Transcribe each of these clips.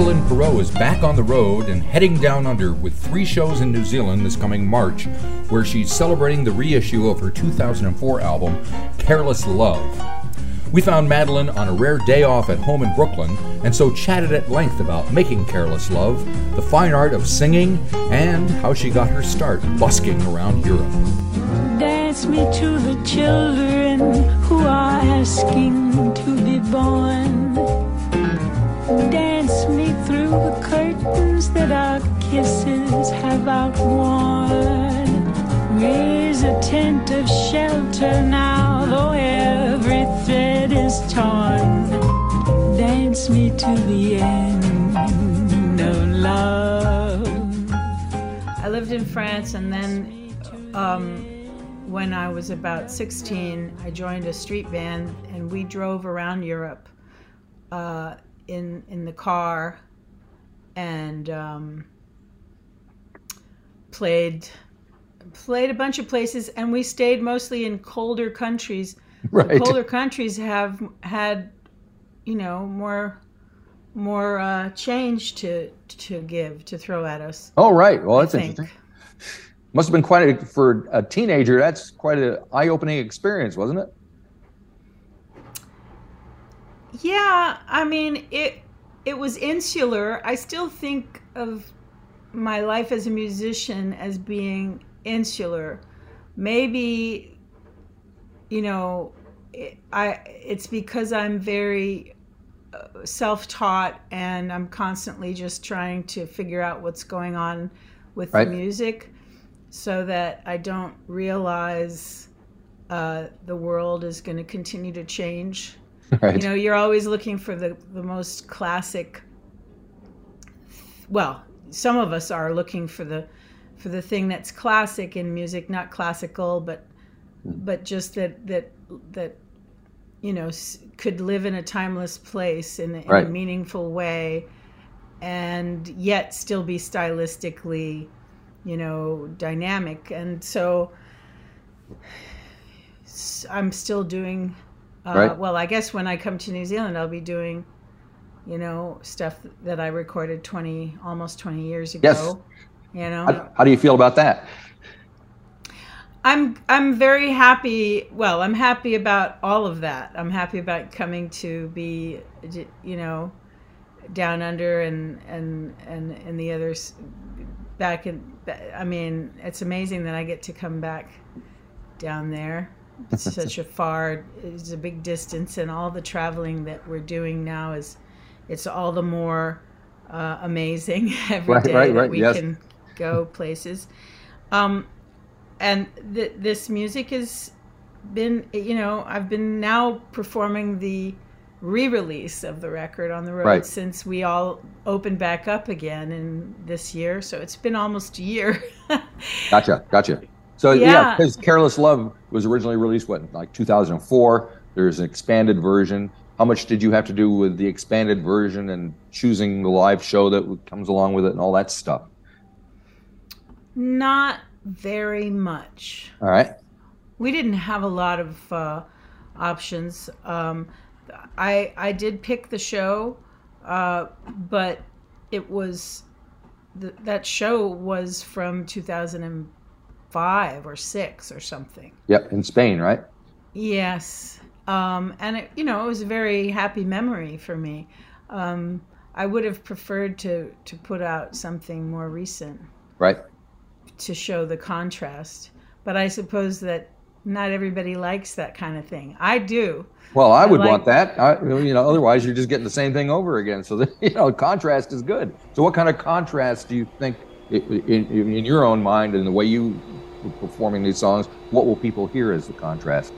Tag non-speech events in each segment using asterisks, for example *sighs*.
Madeleine Peyroux is back on the road and heading down under with three shows in New Zealand this coming March, where she's celebrating the reissue of her 2004 album, Careless Love. We found Madeleine on a rare day off at home in Brooklyn, and so chatted at length about making Careless Love, the fine art of singing, and how she got her start busking around Europe. Dance me to the children who are asking to be born. Dance me through the curtains that our kisses have outworn. Raise a tent of shelter now, though every thread is torn. Dance me to the end of love. I lived in France, and then um, when I was about 16, I joined a street band, and we drove around Europe uh, in in the car, and um, played played a bunch of places, and we stayed mostly in colder countries. Right. The colder countries have had, you know, more more uh, change to to give to throw at us. Oh, right. Well, that's interesting. Must have been quite a, for a teenager. That's quite an eye-opening experience, wasn't it? Yeah, I mean it. It was insular. I still think of my life as a musician as being insular. Maybe, you know, it, I. It's because I'm very uh, self-taught and I'm constantly just trying to figure out what's going on with Right. the music, so that I don't realize uh, the world is going to continue to change *laughs* Right. you know you're always looking for the, the most classic well some of us are looking for the for the thing that's classic in music not classical but hmm. but just that that that you know could live in a timeless place in, in Right. a meaningful way and yet still be stylistically you know dynamic and so *sighs* i'm still doing uh, Right. well i guess when i come to new zealand i'll be doing you know stuff that i recorded 20 almost 20 years ago Yes. you know How, how do you feel about that? I'm I'm very happy. Well, I'm happy about all of that. I'm happy about coming to be, you know, down under and and and and the others back in. I mean, it's amazing that I get to come back down there. It's *laughs* such a far, it's a big distance, and all the traveling that we're doing now is, it's all the more uh, amazing *laughs* every day Right, right, that we yes. can go places. Um, and th- this music has been you know i've been now performing the re-release of the record on the road Right. since we all opened back up again in this year so it's been almost a year *laughs* Gotcha, gotcha. So yeah, Yeah. because "Careless Love" was originally released what, like 2004. There's an expanded version. How much did you have to do with the expanded version and choosing the live show that comes along with it and all that stuff? not very much All right. we didn't have a lot of uh, options. Um, I I did pick the show, uh, but it was th- that show was from 2005 or six or something. Yep, in Spain, right? Yes, um, and it, you know it was a very happy memory for me. Um, I would have preferred to to put out something more recent Right. to show the contrast. But I suppose that not everybody likes that kind of thing. I do. Well, I would like- want that. I, you know, otherwise you're just getting the same thing over again. So that, *laughs* you know, contrast is good. So, what kind of contrast do you think, in, in, in your own mind and the way you performing these songs, what will people hear as the contrast?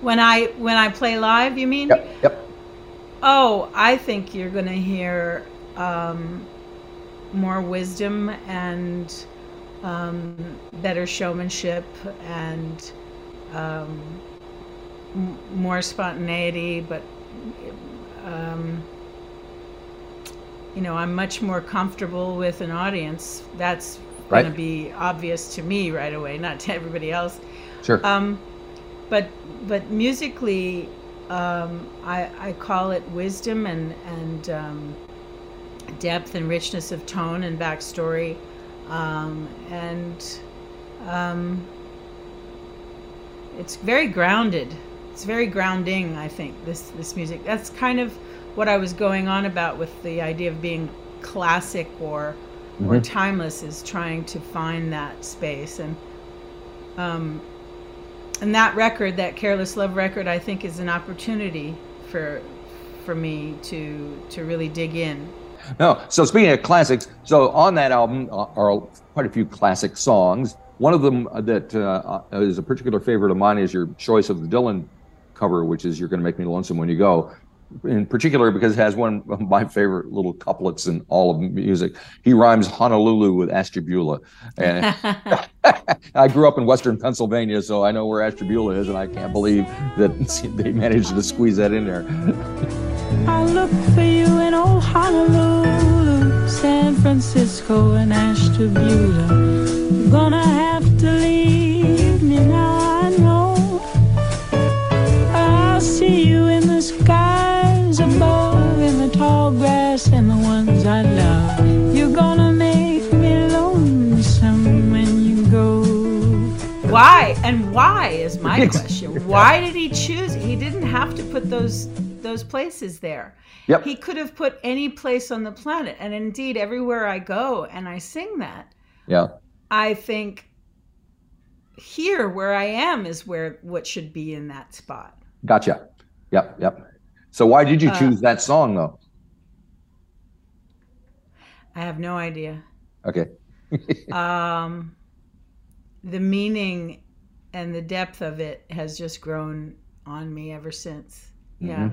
When I when I play live, you mean? Yep. Yep. Oh, I think you're going to hear um, more wisdom and um, better showmanship and um, m- more spontaneity, but um, you know, I'm much more comfortable with an audience. That's Right. going to be obvious to me right away, not to everybody else. Sure. Um, but but musically, um, I I call it wisdom and and um, depth and richness of tone and backstory, um, and um, it's very grounded. It's very grounding. I think this this music. That's kind of what I was going on about with the idea of being classic or or Mhm. timeless is trying to find that space and um, and that record, that Careless Love record, I think is an opportunity for for me to to really dig in. No. So speaking of classics, so on that album uh, are quite a few classic songs. One of them that uh, uh, is a particular favorite of mine is your choice of the Dylan cover, which is "You're Going to Make Me Lonesome When You Go." In particular, because it has one of my favorite little couplets in all of music. He rhymes Honolulu with Ashtabula, and *laughs* I grew up in Western Pennsylvania, so I know where Ashtabula is, and I can't believe that *laughs* they managed to squeeze that in there. I look for you in old Honolulu, San Francisco, and Ashtabula. Gonna and I love. You're gonna make me lonesome when you go. Why and why is my question. Why did he choose? He didn't have to put those those places there. Yep. He could have put any place on the planet, and indeed, everywhere I go and I sing that, Yeah. I think here where I am is where what should be in that spot. Gotcha. Yep, yep. So why did you Uh, choose that song though? I have no idea. Okay. *laughs* um, the meaning and the depth of it has just grown on me ever since. Yeah.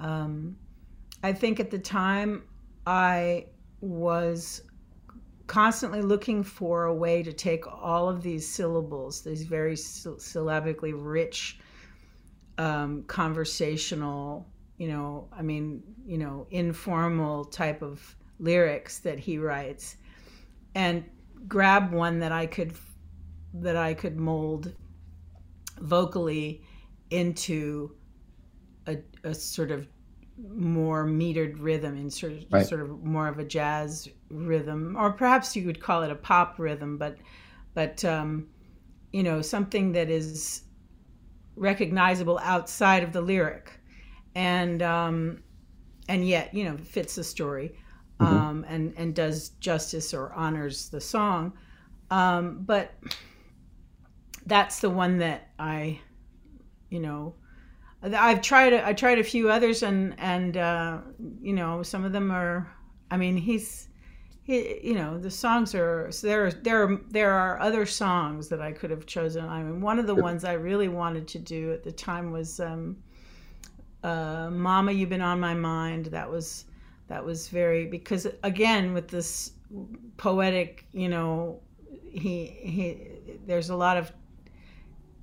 Um, I think at the time I was constantly looking for a way to take all of these syllables, these very syllabically rich, um, conversational, you know, I mean, you know, informal type of lyrics that he writes, and grab one that I could that I could mold vocally into a, a sort of more metered rhythm in sort of, Right. sort of more of a jazz rhythm or perhaps you would call it a pop rhythm but but um, you know something that is recognizable outside of the lyric and um, and yet you know fits the story um, and and does justice or honors the song. Um, but that's the one that I you know I've tried I tried a few others and and uh, you know some of them are I mean he's he, you know the songs are so there there there are other songs that I could have chosen. I mean one of the ones I really wanted to do at the time was um, uh, Mama You've Been on My Mind. That was that was very because again with this poetic you know he he there's a lot of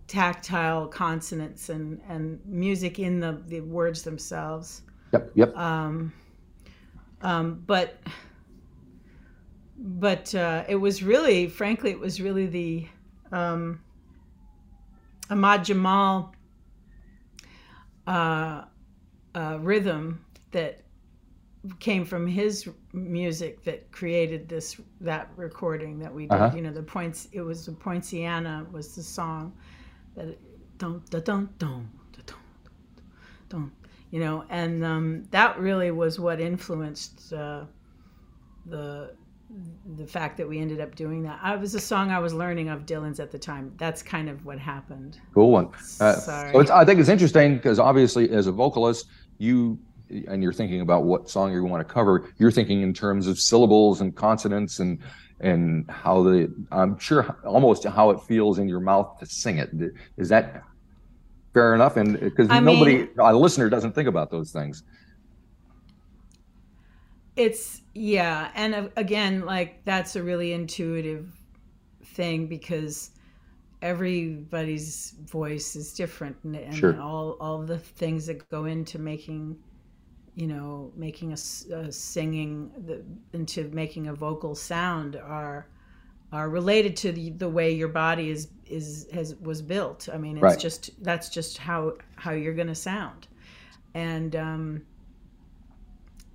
tactile consonants and and music in the the words themselves Yep, yep. um, um, but but uh, it was really frankly it was really the um, Ahmad Jamal uh, uh, rhythm that came from his music that created this that recording that we did Uh-huh. you know the points it was the poinciana was the song that don't don't don't don't don't you know and um, that really was what influenced uh, the the fact that we ended up doing that I was a song I was learning of Dylan's at the time that's kind of what happened Cool one. Uh, Sorry. so it's, I think it's interesting because obviously, as a vocalist, you and you're thinking about what song you want to cover. You're thinking in terms of syllables and consonants and and how the I'm sure almost how it feels in your mouth to sing it. Is that fair enough? And because nobody, mean- a listener, doesn't think about those things. It's yeah, and uh, again, like that's a really intuitive thing because everybody's voice is different, and, and Sure. all all the things that go into making, you know, making a singing the, into making a vocal sound are are related to the, the way your body is is has was built. I mean, it's Right. just that's just how how you're going to sound, and um,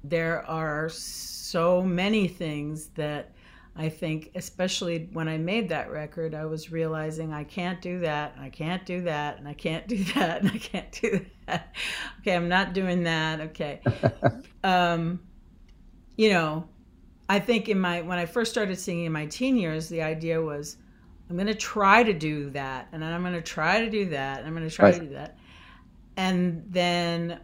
there are so many things that I think, especially when I made that record, I was realizing I can't do that, and I can't do that, and I can't do *laughs* that, and I can't do that. okay, I'm not doing that. Okay. *laughs* um, you know, I think in my when I first started singing in my teen years, the idea was I'm going to try to do that, and I'm going to try to do that, and I'm going to try Right. to do that. And then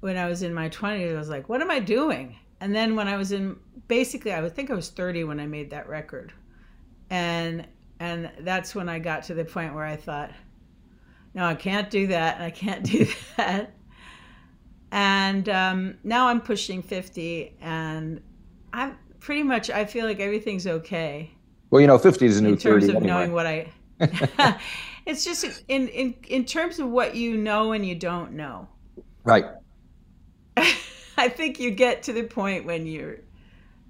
when I was in my 20s, I was like, what am I doing? And then when I was in basically I would think I was 30 when I made that record. And and that's when I got to the point where I thought, no, I can't do that, and I can't do *laughs* that. And um, now I'm pushing 50, and I'm pretty much I feel like everything's okay Well, you know, 50 is a new in terms 30 of anyway. knowing what I. *laughs* *laughs* it's just in, in in terms of what you know and you don't know. Right. *laughs* I think you get to the point when you're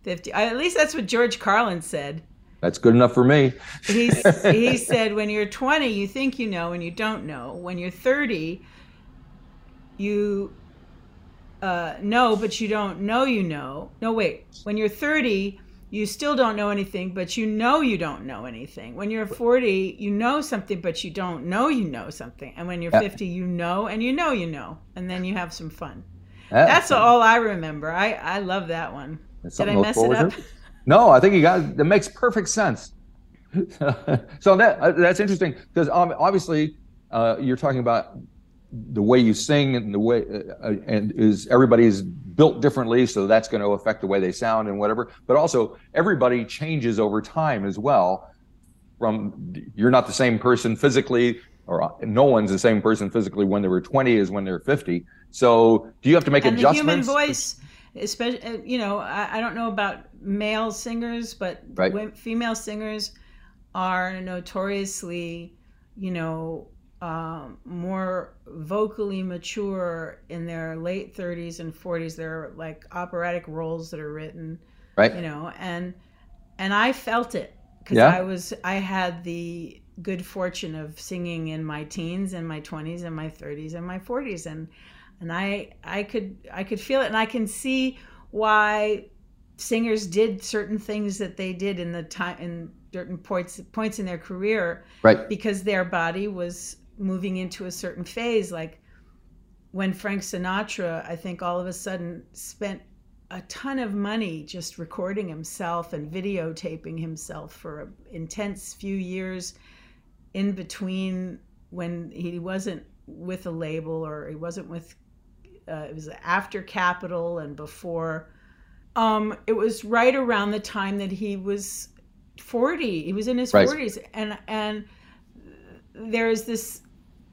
50. At least that's what George Carlin said. That's good enough for me. He, *laughs* he said, when you're 20, you think you know and you don't know. When you're 30, you uh, know, but you don't know you know. No, wait. When you're 30, you still don't know anything, but you know you don't know anything. When you're 40, you know something, but you don't know you know something. And when you're Yeah. 50, you know and you know you know. And then you have some fun. That's all I remember. I, I love that one. Did I something to look mess it up? to. No, I think you got that makes perfect sense. *laughs* so that uh, that's interesting because obviously uh, you're talking about the way you sing and the way uh, uh, and is everybody's built differently, so that's going to affect the way they sound and whatever. But also everybody changes over time as well. From you're not the same person physically, or uh, no one's the same person physically when they were 20 as when they're 50. So do you have to make and the human voice especially you know I, I don't know about male singers but Right. female singers are notoriously you know um, more vocally mature in their late 30s and 40s There are like operatic roles that are written right? you know and and i felt it because Yeah? i was i had the good fortune of singing in my teens and my 20s and my 30s and my 40s and and i i could i could feel it and i can see why singers did certain things that they did in the time in certain points points in their career Right. because their body was moving into a certain phase like when Frank Sinatra I think all of a sudden spent a ton of money just recording himself and videotaping himself for an intense few years in between when he wasn't with a label or he wasn't with uh, it was after Capitol and before um, it was right around the time that he was 40 he was in his Right. 40s and and there's this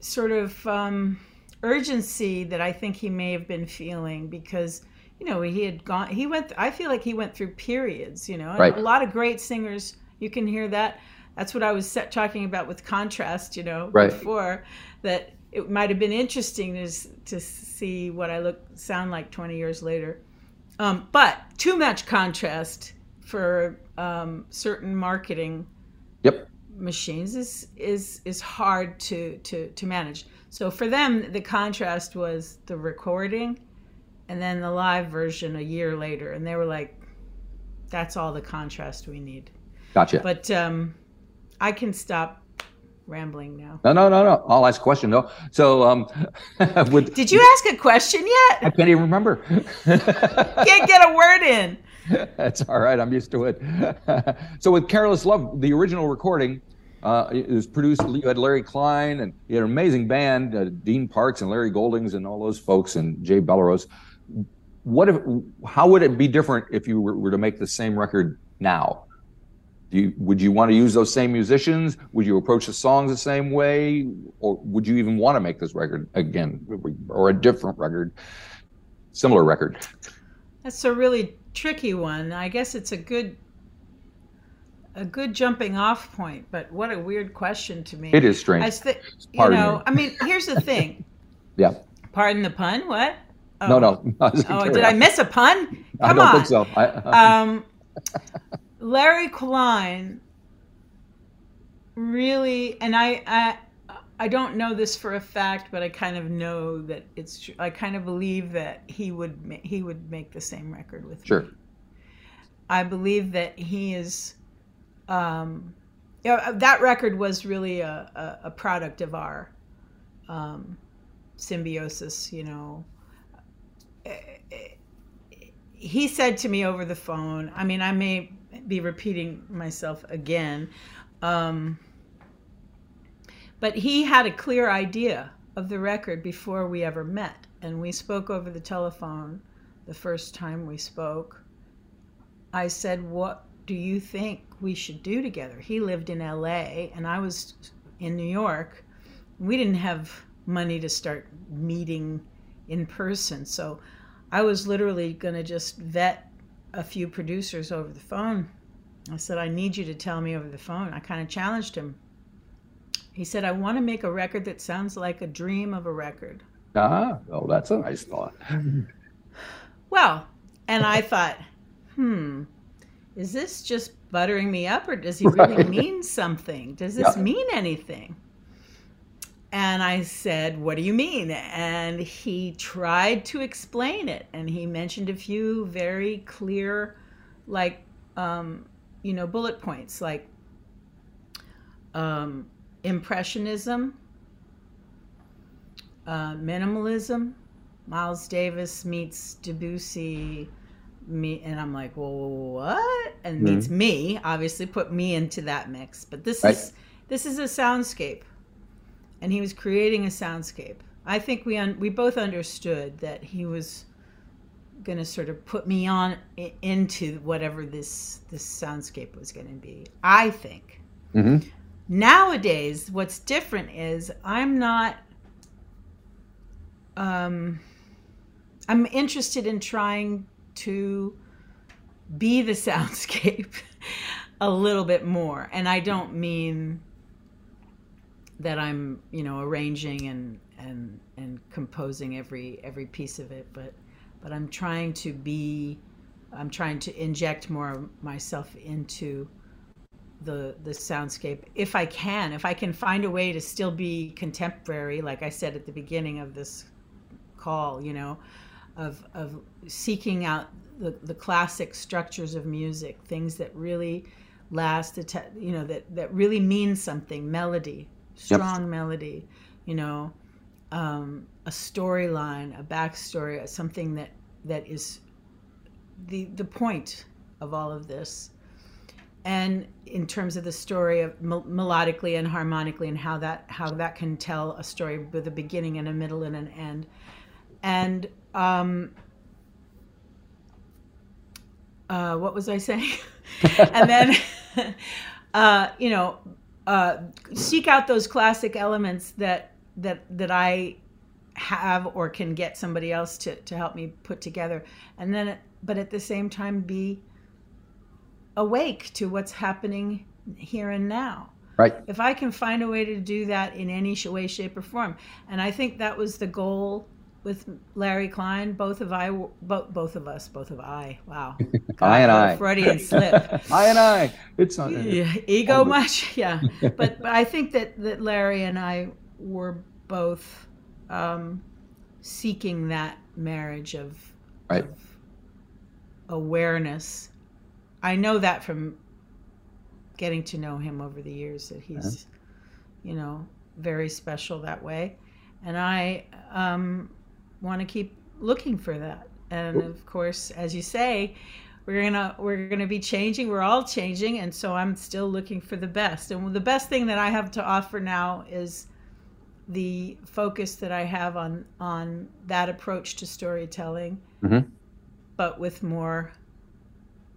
sort of um, urgency that I think he may have been feeling because you know he had gone he went I feel like he went through periods you know and Right. a lot of great singers you can hear that that's what I was set, talking about with contrast you know Right. before that it might have been interesting to, to see what I look sound like 20 years later um, but too much contrast for um, certain marketing Yep. machines is is is hard to to to manage. So for them, the contrast was the recording, and then the live version a year later, and they were like, "That's all the contrast we need." Gotcha. But um, I can stop rambling now. No, no, no, no. I'll ask a question though. So, um, *laughs* with Did you ask a question yet? I can't even remember. *laughs* Can't get a word in. That's all right. I'm used to it. *laughs* so with Careless Love, the original recording, uh, it was produced. You had Larry Klein and you had an amazing band, uh, Dean Parks and Larry Goldings and all those folks and Jay Bellerose. What if? How would it be different if you were, were to make the same record now? You, would you want to use those same musicians? Would you approach the songs the same way, or would you even want to make this record again, or a different record, similar record? That's a really tricky one. I guess it's a good a good jumping off point, but what a weird question to me. It is strange. I th- you know, me. I mean, here's the thing. *laughs* Yeah. Pardon the pun. What? Oh. No, no. *laughs* Oh, did I miss a pun? Come I don't on. think so. I, Um, *laughs* Larry Klein really, and I, I, I don't know this for a fact, but I kind of know that it's true. I kind of believe that he would ma- he would make the same record with Sure. me. I believe that he is. Um, yeah, that record was really a, a, a product of our um, symbiosis. You know, he said to me over the phone. I mean, I may be repeating myself again. Um, but he had a clear idea of the record before we ever met. And we spoke over the telephone the first time we spoke. I said, What do you think we should do together? He lived in LA and I was in New York. We didn't have money to start meeting in person. So I was literally going to just vet a few producers over the phone. I said, I need you to tell me over the phone. I kind of challenged him. He said, I want to make a record that sounds like a dream of a record. Ah, oh, that's a nice thought. *sighs* Well, and I thought, hmm, is this just buttering me up or does he really Right. *laughs* mean something? Does this Yeah. mean anything? And I said, What do you mean? And he tried to explain it. And he mentioned a few very clear, like, um, you know, bullet points like um, impressionism, uh, minimalism. Miles Davis meets Debussy, me, and I'm like, well, what? And meets me. Obviously, put me into that mix. But this Right. is this is a soundscape, and he was creating a soundscape. I think we un- we both understood that he was going to sort of put me on into whatever this this soundscape was going to be. I think hmm nowadays what's different is i'm not um i'm interested in trying to be the *laughs* soundscape a little bit more and i don't mean that i'm you know arranging and and and composing every every piece of it but but i'm trying to be i'm trying to inject more of myself into the the soundscape if I can if I can find a way to still be contemporary like I said at the beginning of this call you know of of seeking out the, the classic structures of music things that really last you know that that really mean something melody strong melody you know um, a storyline a backstory something that that is the the point of all of this. And in terms of the story of mel- melodically and harmonically and how that how that can tell a story with a beginning and a middle and an end. And um uh, what was I saying? *laughs* and then, *laughs* uh, you know, uh, seek out those classic elements that that that I have or can get somebody else to to help me put together, and then, but at the same time, be awake to what's happening here and now. Right. if I can find a way to do that in any way, shape, or form, and I think that was the goal with Larry Klein. Both of I, both both of us, both of I. Wow, *laughs* I and I. Freudian slip. *laughs* I and I. It's not. Yeah, ego much, *laughs* yeah. But, but I think that that Larry and I were both um, seeking that marriage of, Right. of awareness. I know that from getting to know him over the years that he's, you know, very special that way, and I um, want to keep looking for that. And of course, as you say, we're gonna we're gonna be changing. We're all changing, and so I'm still looking for the best. And the best thing that I have to offer now is the focus that I have on on that approach to storytelling, Mhm. but with more,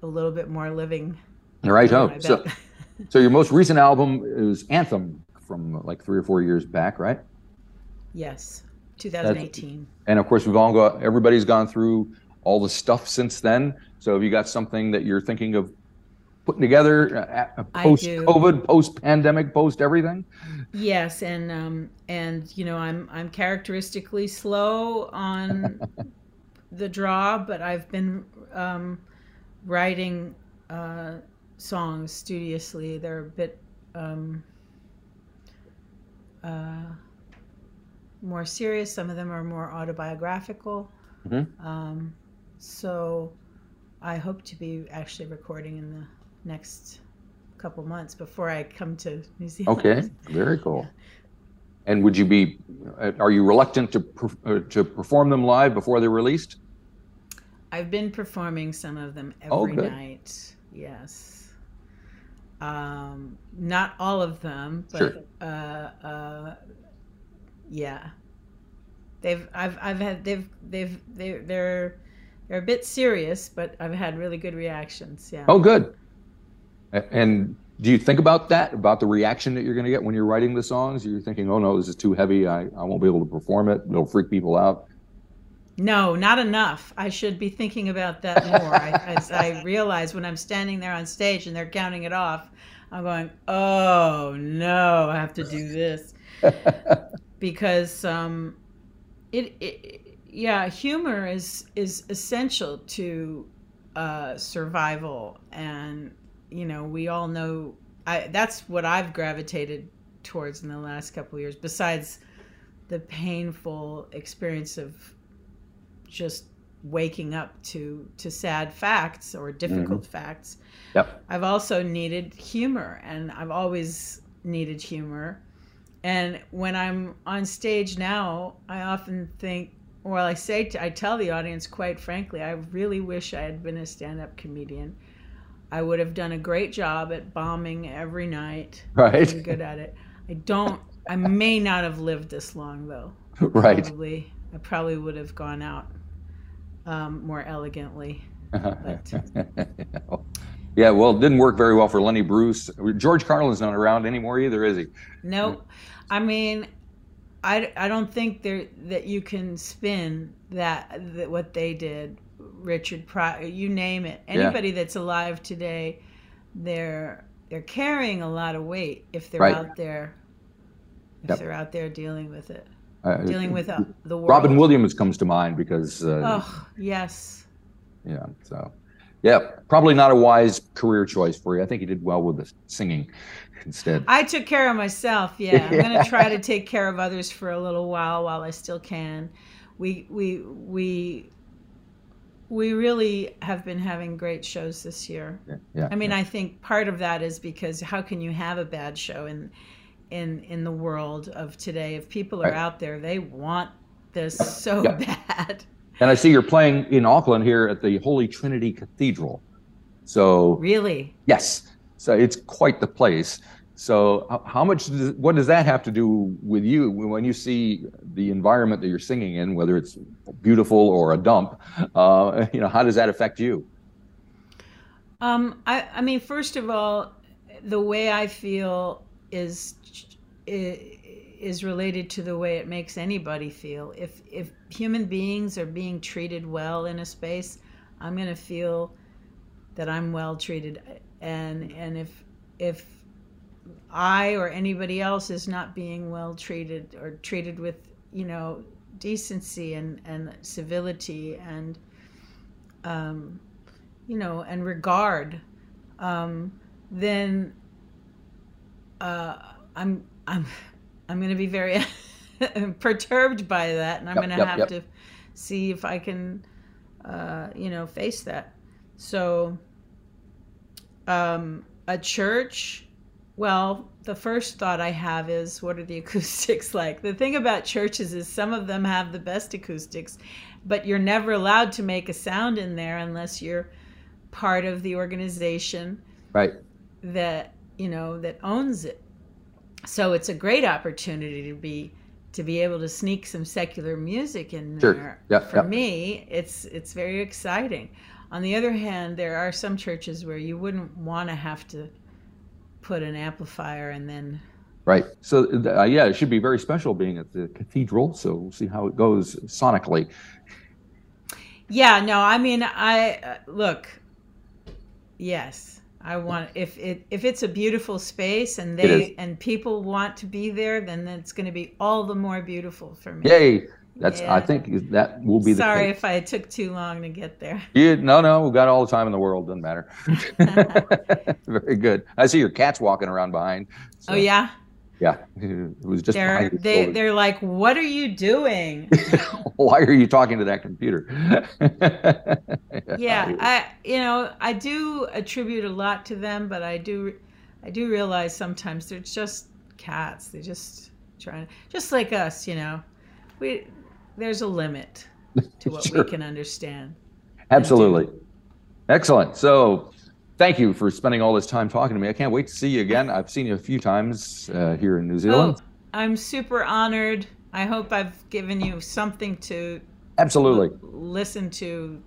a little bit more living. Right. Oh, so, *laughs* so your most recent album is Anthem from like three or four years back, right? yes, 2018. And of course, we've all got everybody's gone through all the stuff since then. So have you got something that you're thinking of putting together uh, post. COVID, post pandemic, post everything? Yes, and um, and you know I'm I'm characteristically slow on *laughs* the draw, but I've been um, writing uh, songs studiously. They're a bit um, uh, more serious. Some of them are more autobiographical. Mhm. Um, so I hope to be actually recording in the next couple months before I come to New Zealand. Okay, very cool. And would you be? Are you reluctant to uh, to perform them live before they're released? I've been performing some of them Oh, every night. Yes. Um, not all of them, but Sure. uh, uh, yeah. They've I've I've had they've they've they're they're they're a bit serious, but I've had really good reactions. Yeah. Oh, good. And do you think about that, about the reaction that you're going to get when you're writing the songs? You're thinking, oh no, this is too heavy. I, I won't be able to perform it. It'll freak people out. No, not enough. I should be thinking about that more. I, *laughs* as I realize when I'm standing there on stage and they're counting it off, I'm going, "Oh no, I have to do this," *laughs* because um, it, it, yeah, humor is is essential to uh, survival, and you know, we all know. I that's what I've gravitated towards in the last couple of years. Besides the painful experience of just waking up to to sad facts or difficult facts. Yep. I've also needed humor and I've always needed humor. And when I'm on stage now, I often think well, I say to, I tell the audience quite frankly, I really wish I had been a stand-up comedian. I would have done a great job at bombing every night. Right. I'm good at it. I don't I may not have lived this long though *laughs* right. probably I probably would have gone out um, more elegantly. *laughs* yeah, well, it didn't work very well for Lenny Bruce. George Carlin's not around anymore either, is he? No, I mean, I, I don't think there that you can spin that, that what they did. Richard Pryor, you name it. Anybody that's alive today, they're they're carrying a lot of weight if they're Right. out there. If Yep. they're out there dealing with it, Uh, dealing with uh, the world. Robin Williams comes to mind because, uh, Oh yes. yeah, so yeah, probably not a wise career choice for you. I think he did well with the singing instead. I took care of myself. Yeah, I'm gonna *laughs* try to take care of others for a little while while I still can. We we we we really have been having great shows this year. yeah, yeah, I mean, I think part of that is because how can you have a bad show in in in the world of today? If people are Right. out there, they want this so Yeah. bad. and I see you're playing in Auckland here at the Holy Trinity Cathedral. So Really, yes, so it's quite the place. So how- much? Does, what does that have to do with you when you see the environment that you're singing in, whether it's beautiful or a dump? Uh, *laughs* you know, how does that affect you? Um, I, I mean, first of all, the way I feel is is related to the way it makes anybody feel. If if human beings are being treated well in a space, I'm going to feel that I'm well treated, and and if if I or anybody else is not being well treated or treated with you know decency and and civility and um, you know, and regard, um, then uh, I'm I'm I'm going to be very *laughs* perturbed by that, and I'm Yep, going to yep, have yep. to see if I can, uh, you know, face that. So, um, a church. Well, the first thought I have is, what are the *laughs* acoustics like? The thing about churches is some of them have the best acoustics, but you're never allowed to make a sound in there unless you're part of the organization Right. that you know that owns it so it's a great opportunity to be to be able to sneak some secular music in there Sure. Yeah, for yeah. me it's it's very exciting on the other hand there are some churches where you wouldn't want to have to put an amplifier and then Right. So uh, yeah, it should be very special being at the cathedral. So we'll see how it goes sonically. yeah no i mean i uh, look yes i want if it if it's a beautiful space and they and people want to be there then it's going to be all the more beautiful for me Yay! That's I think that will be the sorry if i took too long to get there You, no, no, we've got all the time in the world. Doesn't matter. *laughs* *laughs* Very good. I see your cats walking around behind. so- oh yeah Yeah, it was just. They're they they're like, what are you doing? *laughs* Why are you talking to that computer? yeah, I you know I do attribute a lot to them, but I do I do realize sometimes they're just cats. They're just trying, just like us, you know. We there's a limit *laughs* to what Sure. we can understand. Absolutely. Excellent. So, thank you for spending all this time talking to me. I can't wait to see you again. I've seen you a few times uh, here in New Zealand. Oh, I'm super honored. I hope I've given you something to Absolutely. listen to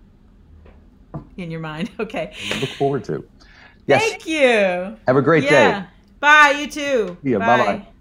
in your mind. *laughs* Okay. Look forward to. Yes. Thank you. Have a great yeah. day. Bye. You too. See ya. Bye-bye.